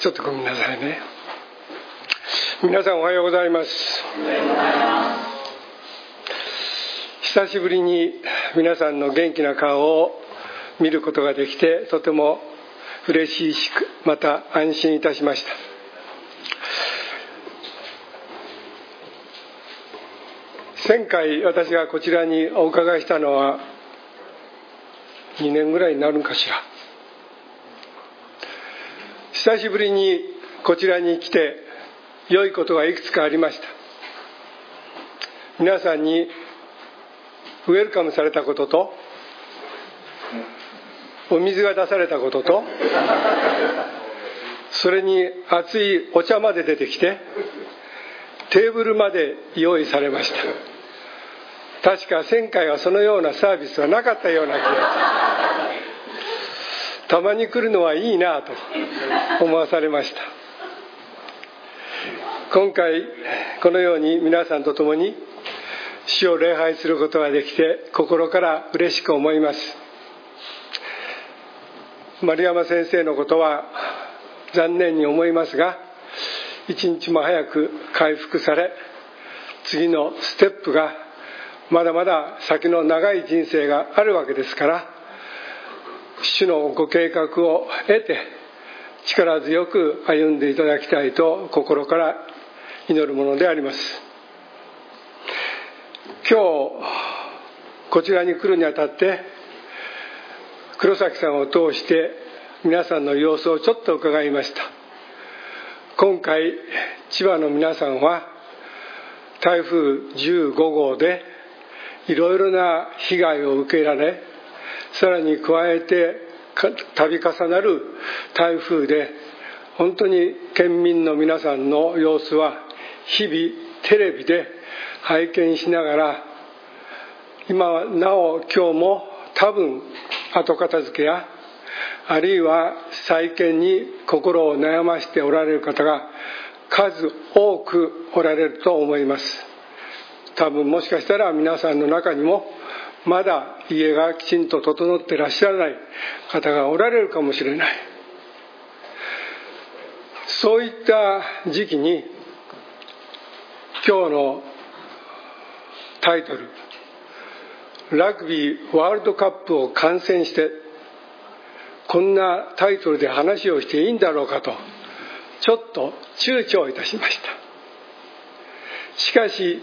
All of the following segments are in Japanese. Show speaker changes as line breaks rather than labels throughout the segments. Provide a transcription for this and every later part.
ちょっとごめんなさいね。皆さんおはようございます。久しぶりに皆さんの元気な顔を見ることができてとても嬉しいしくまた安心いたしました。前回私がこちらにお伺いしたのは2年ぐらいになるんかしら。久しぶりにこちらに来て良いことがいくつかありました。皆さんにウェルカムされたこととお水が出されたこととそれに熱いお茶まで出てきてテーブルまで用意されました。確か前回はそのようなサービスはなかったような気がする。たまに来るのはいいなと思わされました。今回このように皆さんと共に死を礼拝することができて心から嬉しく思います。丸山先生のことは残念に思いますが一日も早く回復され次のステップがまだまだ先の長い人生があるわけですから主のご計画を得て力強く歩んでいただきたいと心から祈るものであります。今日こちらに来るにあたって黒崎さんを通して皆さんの様子をちょっと伺いました。今回千葉の皆さんは台風15号でいろいろな被害を受けられさらに加えて度重なる台風で本当に県民の皆さんの様子は日々テレビで拝見しながら今なお今日も多分後片付けやあるいは再建に心を悩ましておられる方が数多くおられると思います。多分もしかしたら皆さんの中にもまだ家がきちんと整ってらっしゃらない方がおられるかもしれない。そういった時期に今日のタイトルラグビーワールドカップを観戦してこんなタイトルで話をしていいんだろうかとちょっと躊躇いたしました。しかし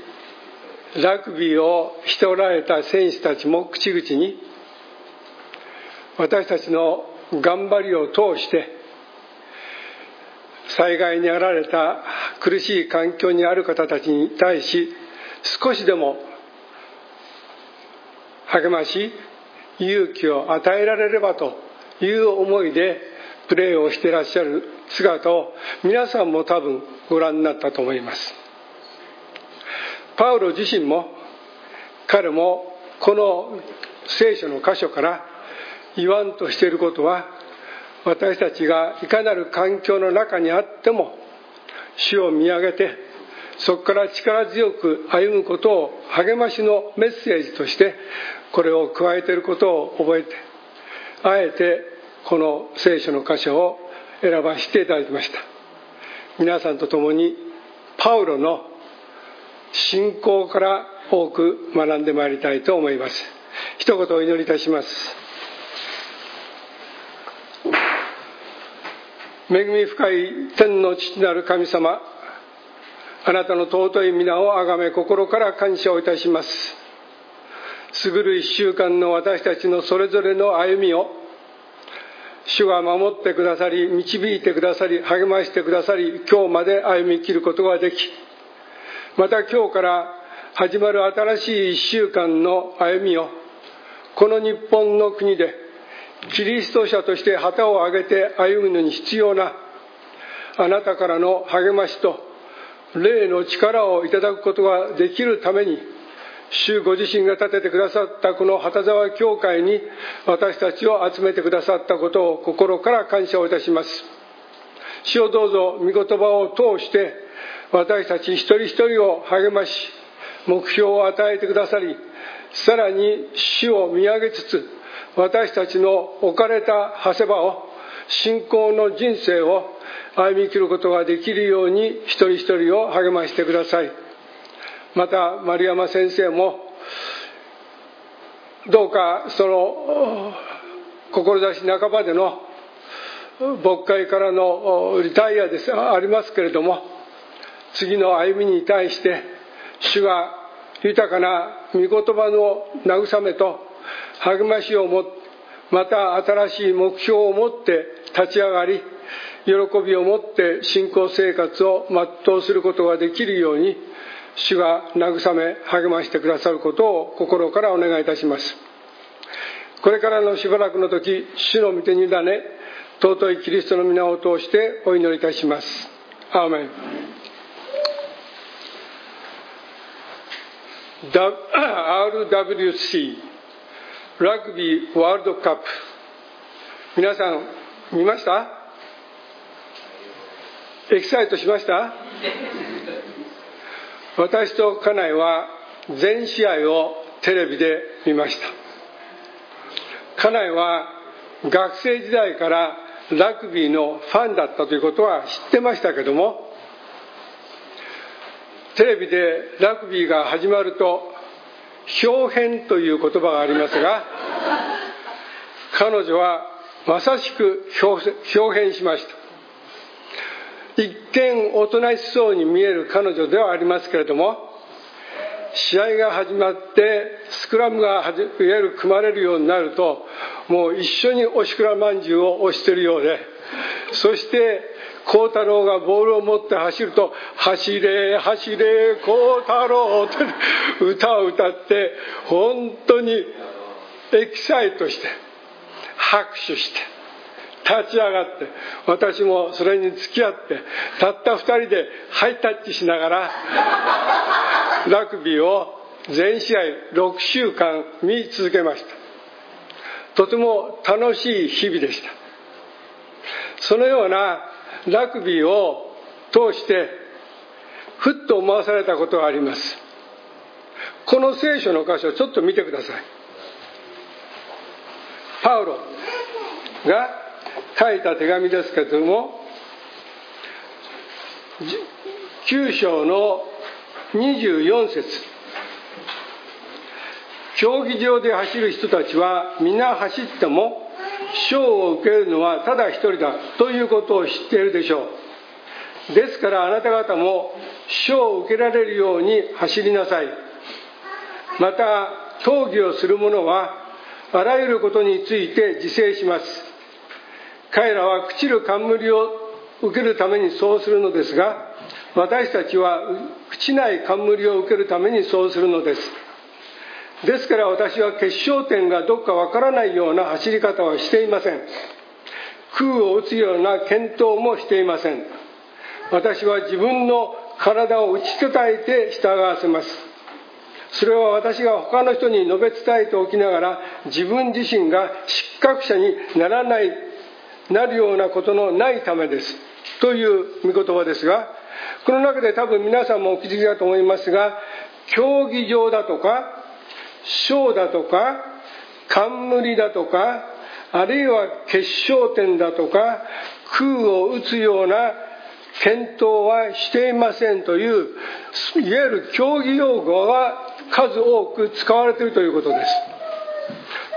ラグビーをしておられた選手たちも口々に私たちの頑張りを通して災害にあられた苦しい環境にある方たちに対し少しでも励まし勇気を与えられればという思いでプレーをしていらっしゃる姿を皆さんも多分ご覧になったと思います。パウロ自身も彼もこの聖書の箇所から言わんとしていることは私たちがいかなる環境の中にあっても主を見上げてそこから力強く歩むことを励ましのメッセージとしてこれを加えていることを覚えてあえてこの聖書の箇所を選ばせていただきました。皆さんと共にパウロの信仰から多く学んでまいりたいと思います。一言お祈りいたします。恵み深い天の父なる神様あなたの尊い皆をあがめ心から感謝をいたします。優る一週間の私たちのそれぞれの歩みを主が守ってくださり導いてくださり励ましてくださり今日まで歩みきることができまた今日から始まる新しい一週間の歩みをこの日本の国でキリスト者として旗を上げて歩むのに必要なあなたからの励ましと霊の力をいただくことができるために主ご自身が立ててくださったこの旗沢教会に私たちを集めてくださったことを心から感謝をいたします。主をどうぞ御言葉を通して私たち一人一人を励まし目標を与えてくださりさらに死を見上げつつ私たちの置かれた長谷場を信仰の人生を歩み切ることができるように一人一人を励ましてください。また丸山先生もどうかその志半ばでの牧会からのリタイアですありますけれども次の歩みに対して主が豊かな御言葉の慰めと励ましをもまた新しい目標を持って立ち上がり喜びを持って信仰生活を全うすることができるように主が慰め励ましてくださることを心からお願いいたします。これからのしばらくの時主の御手に委ね尊いキリストの皆を通してお祈りいたします。アーメン。RWC ラグビーワールドカップ。皆さん見ました？エキサイトしました？私と家内は全試合をテレビで見ました。家内は学生時代からラグビーのファンだったということは知ってましたけどもテレビでラグビーが始まると表変という言葉がありますが彼女はまさしく表変しました。一見おとなしそうに見える彼女ではありますけれども試合が始まってスクラムがいわゆる組まれるようになるともう一緒におしくらまんじゅうを押しているようでそして孝太郎がボールを持って走ると「走れ走れ孝太郎」って歌を歌って本当にエキサイトして拍手して立ち上がって私もそれに付き合ってたった2人でハイタッチしながらラグビーを全試合6週間見続けました。とても楽しい日々でした。そのようなラグビーを通してふっと思わされたことがあります。この聖書の箇所ちょっと見てください。パウロが書いた手紙ですけれども9章の24節。競技場で走る人たちは皆走っても賞を受けるのはただ一人だということを知っているでしょう。ですからあなた方も賞を受けられるように走りなさい。また討議をする者はあらゆることについて自制します。彼らは朽ちる冠を受けるためにそうするのですが私たちは朽ちない冠を受けるためにそうするのです。ですから私は決勝点がどっかわからないような走り方はしていません。空を打つような検討もしていません。私は自分の体を打ち叩いて従わせます。それは私が他の人に述べ伝えておきながら自分自身が失格者にならないなるようなことのないためです。という御言葉ですがこの中で多分皆さんもお気づきだと思いますが競技場だとか賞だとか冠だとかあるいは決勝点だとか空を打つような検討はしていませんといういわゆる競技用語が数多く使われているということです。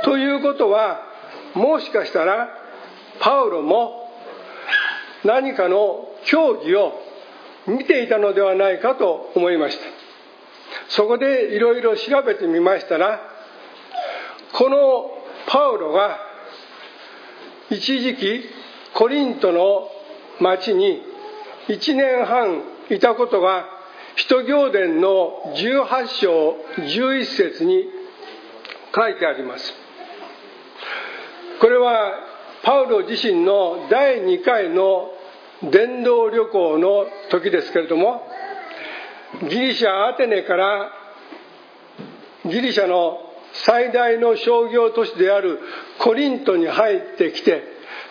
ということはもしかしたらパウロも何かの競技を見ていたのではないかと思いましたそこでいろいろ調べてみましたらこのパウロが一時期コリントの町に1年半いたことが使徒行伝の18章11節に書いてあります。これはパウロ自身の第2回の伝道旅行の時ですけれどもギリシャアテネからギリシャの最大の商業都市であるコリントに入ってきて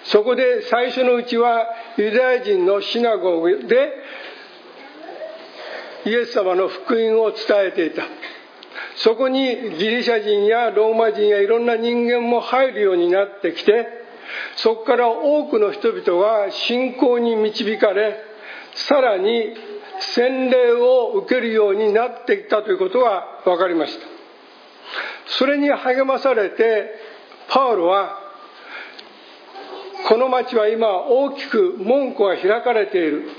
そこで最初のうちはユダヤ人のシナゴでイエス様の福音を伝えていた。そこにギリシャ人やローマ人やいろんな人間も入るようになってきてそこから多くの人々が信仰に導かれさらに洗礼を受けるようになっていったということが分かりました。それに励まされてパウロはこの町は今大きく門戸が開かれている。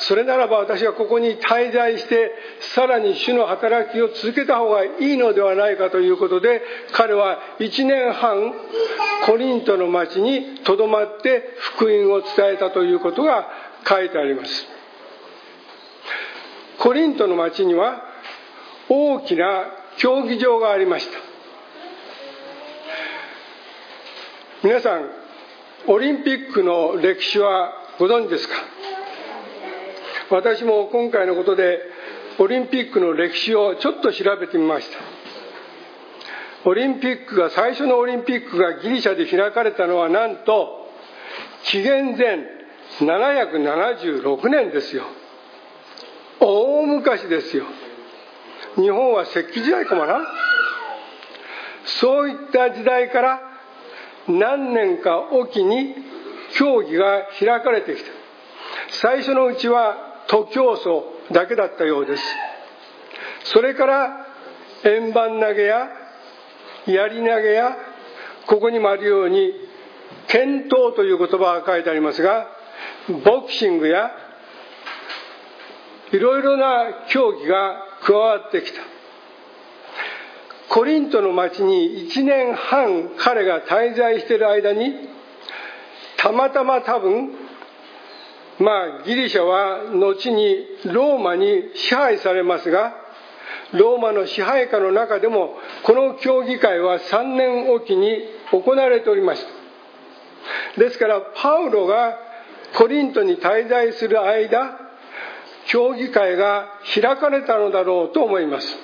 それならば私はここに滞在してさらに主の働きを続けた方がいいのではないかということで彼は1年半コリントの町にとどまって福音を伝えたということが書いてあります。コリントの町には大きな競技場がありました。皆さんオリンピックの歴史はご存知ですか？私も今回のことでオリンピックの歴史をちょっと調べてみました。オリンピックが最初のオリンピックがギリシャで開かれたのはなんと紀元前776年ですよ。大昔ですよ。日本は石器時代かもな。そういった時代から何年かおきに競技が開かれてきた。最初のうちは徒競走だけだったようです。それから円盤投げや槍投げやここにもあるように剣闘という言葉が書いてありますがボクシングやいろいろな競技が加わってきた。コリントの町に1年半彼が滞在している間にたまたま多分まあギリシャは後にローマに支配されますがローマの支配下の中でもこの協議会は3年おきに行われておりました。ですからパウロがコリントに滞在する間協議会が開かれたのだろうと思います。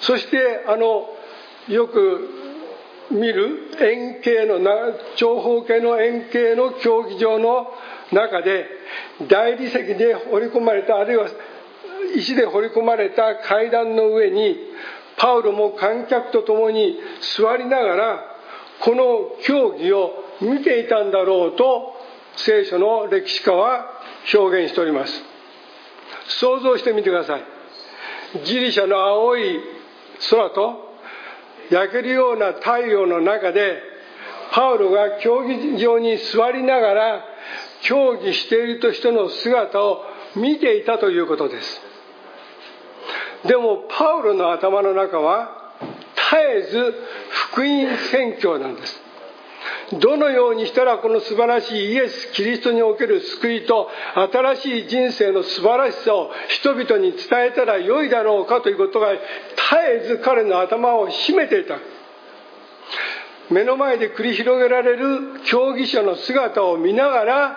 そしてあのよく見る円形の長方形の円形の競技場の中で大理石で掘り込まれたあるいは石で掘り込まれた階段の上にパウロも観客と共に座りながらこの競技を見ていたんだろうと聖書の歴史家は表現しております。想像してみてください。ギリシャの青い空と焼けるような太陽の中でパウロが競技場に座りながら競技している人の姿を見ていたということです。でもパウロの頭の中は絶えず福音宣教なんです。どのようにしたらこの素晴らしいイエス・キリストにおける救いと新しい人生の素晴らしさを人々に伝えたらよいだろうかということが絶えず彼の頭を占めていた。目の前で繰り広げられる競技者の姿を見ながら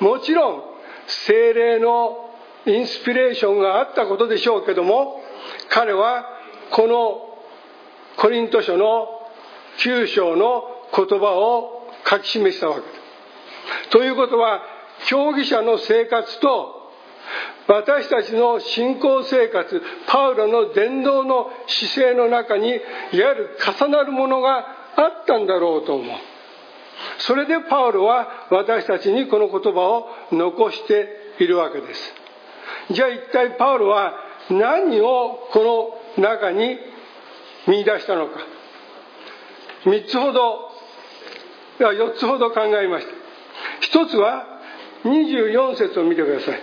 もちろん精霊のインスピレーションがあったことでしょうけども彼はこのコリント書の9章の言葉を書き示したわけです。ということは競技者の生活と私たちの信仰生活パウロの伝道の姿勢の中にいわゆる重なるものがあったんだろうと思う。それでパウロは私たちにこの言葉を残しているわけですじゃあ一体パウロは何をこの中に見出したのか3つほどでは4つほど考えました。1つは24節を見てください。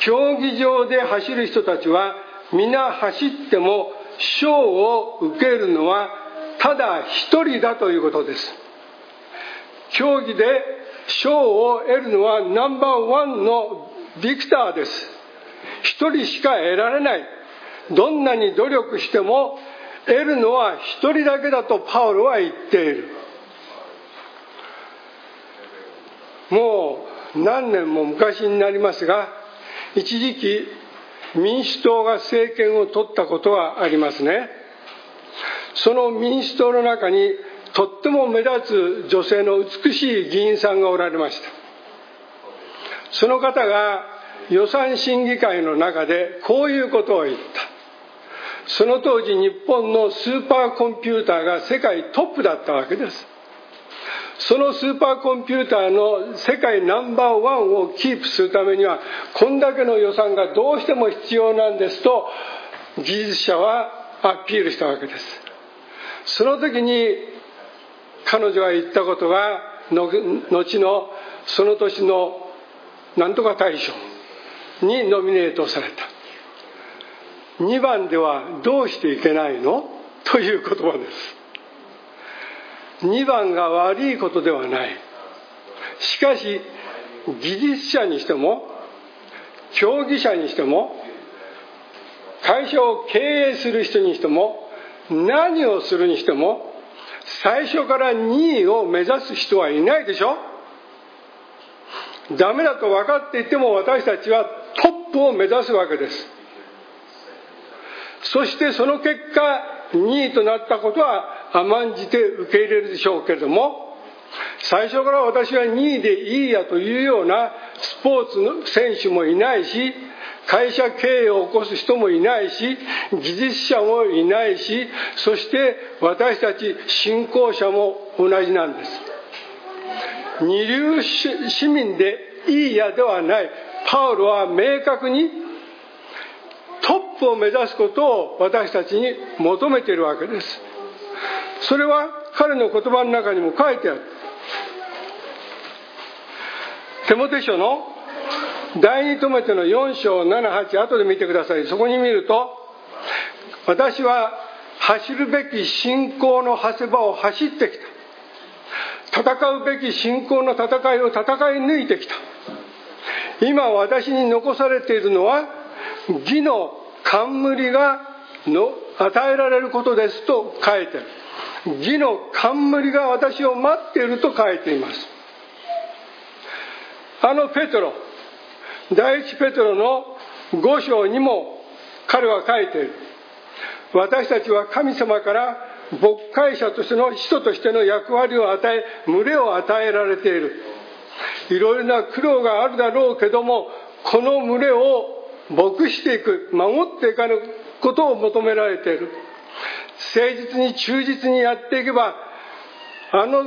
競技場で走る人たちは皆走っても賞を受けるのはただ一人だということです。競技で賞を得るのはナンバーワンのビクターです。一人しか得られない。どんなに努力しても得るのは一人だけだとパウロは言っている。もう何年も昔になりますが一時期民主党が政権を取ったことがありますね。その民主党の中にとっても目立つ女性の美しい議員さんがおられました。その方が予算審議会の中でこういうことを言った。その当時日本のスーパーコンピューターが世界トップだったわけです。そのスーパーコンピューターの世界ナンバーワンをキープするためにはこんだけの予算がどうしても必要なんですと技術者はアピールしたわけです。その時に彼女が言ったことが後のその年のなんとか大賞にノミネートされた。2番ではどうしていけないの？という言葉です。2番が悪いことではない。しかし技術者にしても競技者にしても会社を経営する人にしても何をするにしても最初から2位を目指す人はいないでしょ？ダメだと分かっていても私たちはトップを目指すわけです。そしてその結果2位となったことは甘んじて受け入れるでしょうけれども最初から私は2位でいいやというようなスポーツの選手もいないし会社経営を起こす人もいないし技術者もいないしそして私たち信仰者も同じなんです。二流市民でいいやではない。パウロは明確にップを目指すことを私たちに求めているわけです。それは彼の言葉の中にも書いてある。手モテ書の第二トメテの4章78後で見てください。そこに見ると私は走るべき信仰の長谷場を走ってきた。戦うべき信仰の戦いを戦い抜いてきた。今私に残されているのは義の冠がの与えられることですと書いてある。義の冠が私を待っていると書いています。あのペトロ第一ペトロの5章にも彼は書いている。私たちは神様から牧会者としての使徒としての役割を与え群れを与えられている。いろいろな苦労があるだろうけどもこの群れを牧していく守っていかぬことを求められている。誠実に忠実にやっていけばあの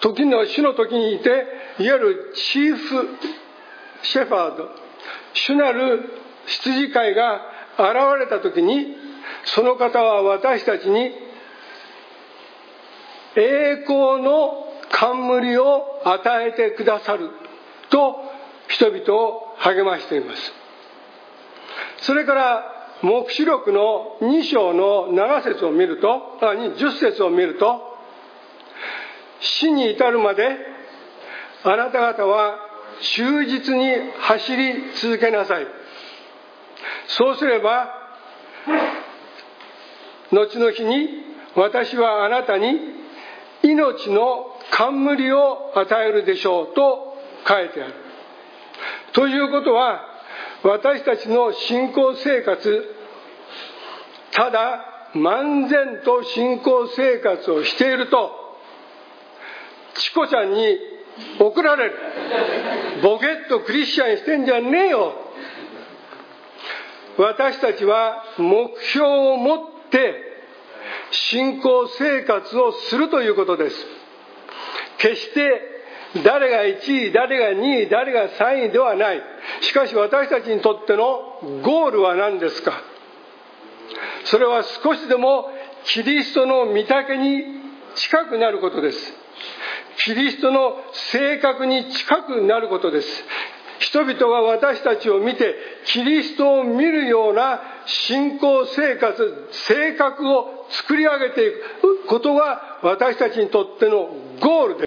時の主の時にいていわゆるチーフシェファード主なる羊飼いが現れた時にその方は私たちに栄光の冠を与えてくださると人々を励ましています。それから黙示録の2章の7節を見ると10節を見ると死に至るまであなた方は忠実に走り続けなさい。そうすれば後の日に私はあなたに命の冠を与えるでしょうと書いてある。ということは私たちの信仰生活ただ漫然と信仰生活をしているとチコちゃんに怒られる。ボケッとクリスチャンしてんじゃねえよ。私たちは目標を持って信仰生活をするということです。決して誰が1位誰が2位誰が3位ではない。しかし私たちにとってのゴールは何ですか？それは少しでもキリストの御岳に近くなることです。キリストの性格に近くなることです。人々が私たちを見てキリストを見るような信仰生活性格を作り上げていくことが私たちにとってのゴールです。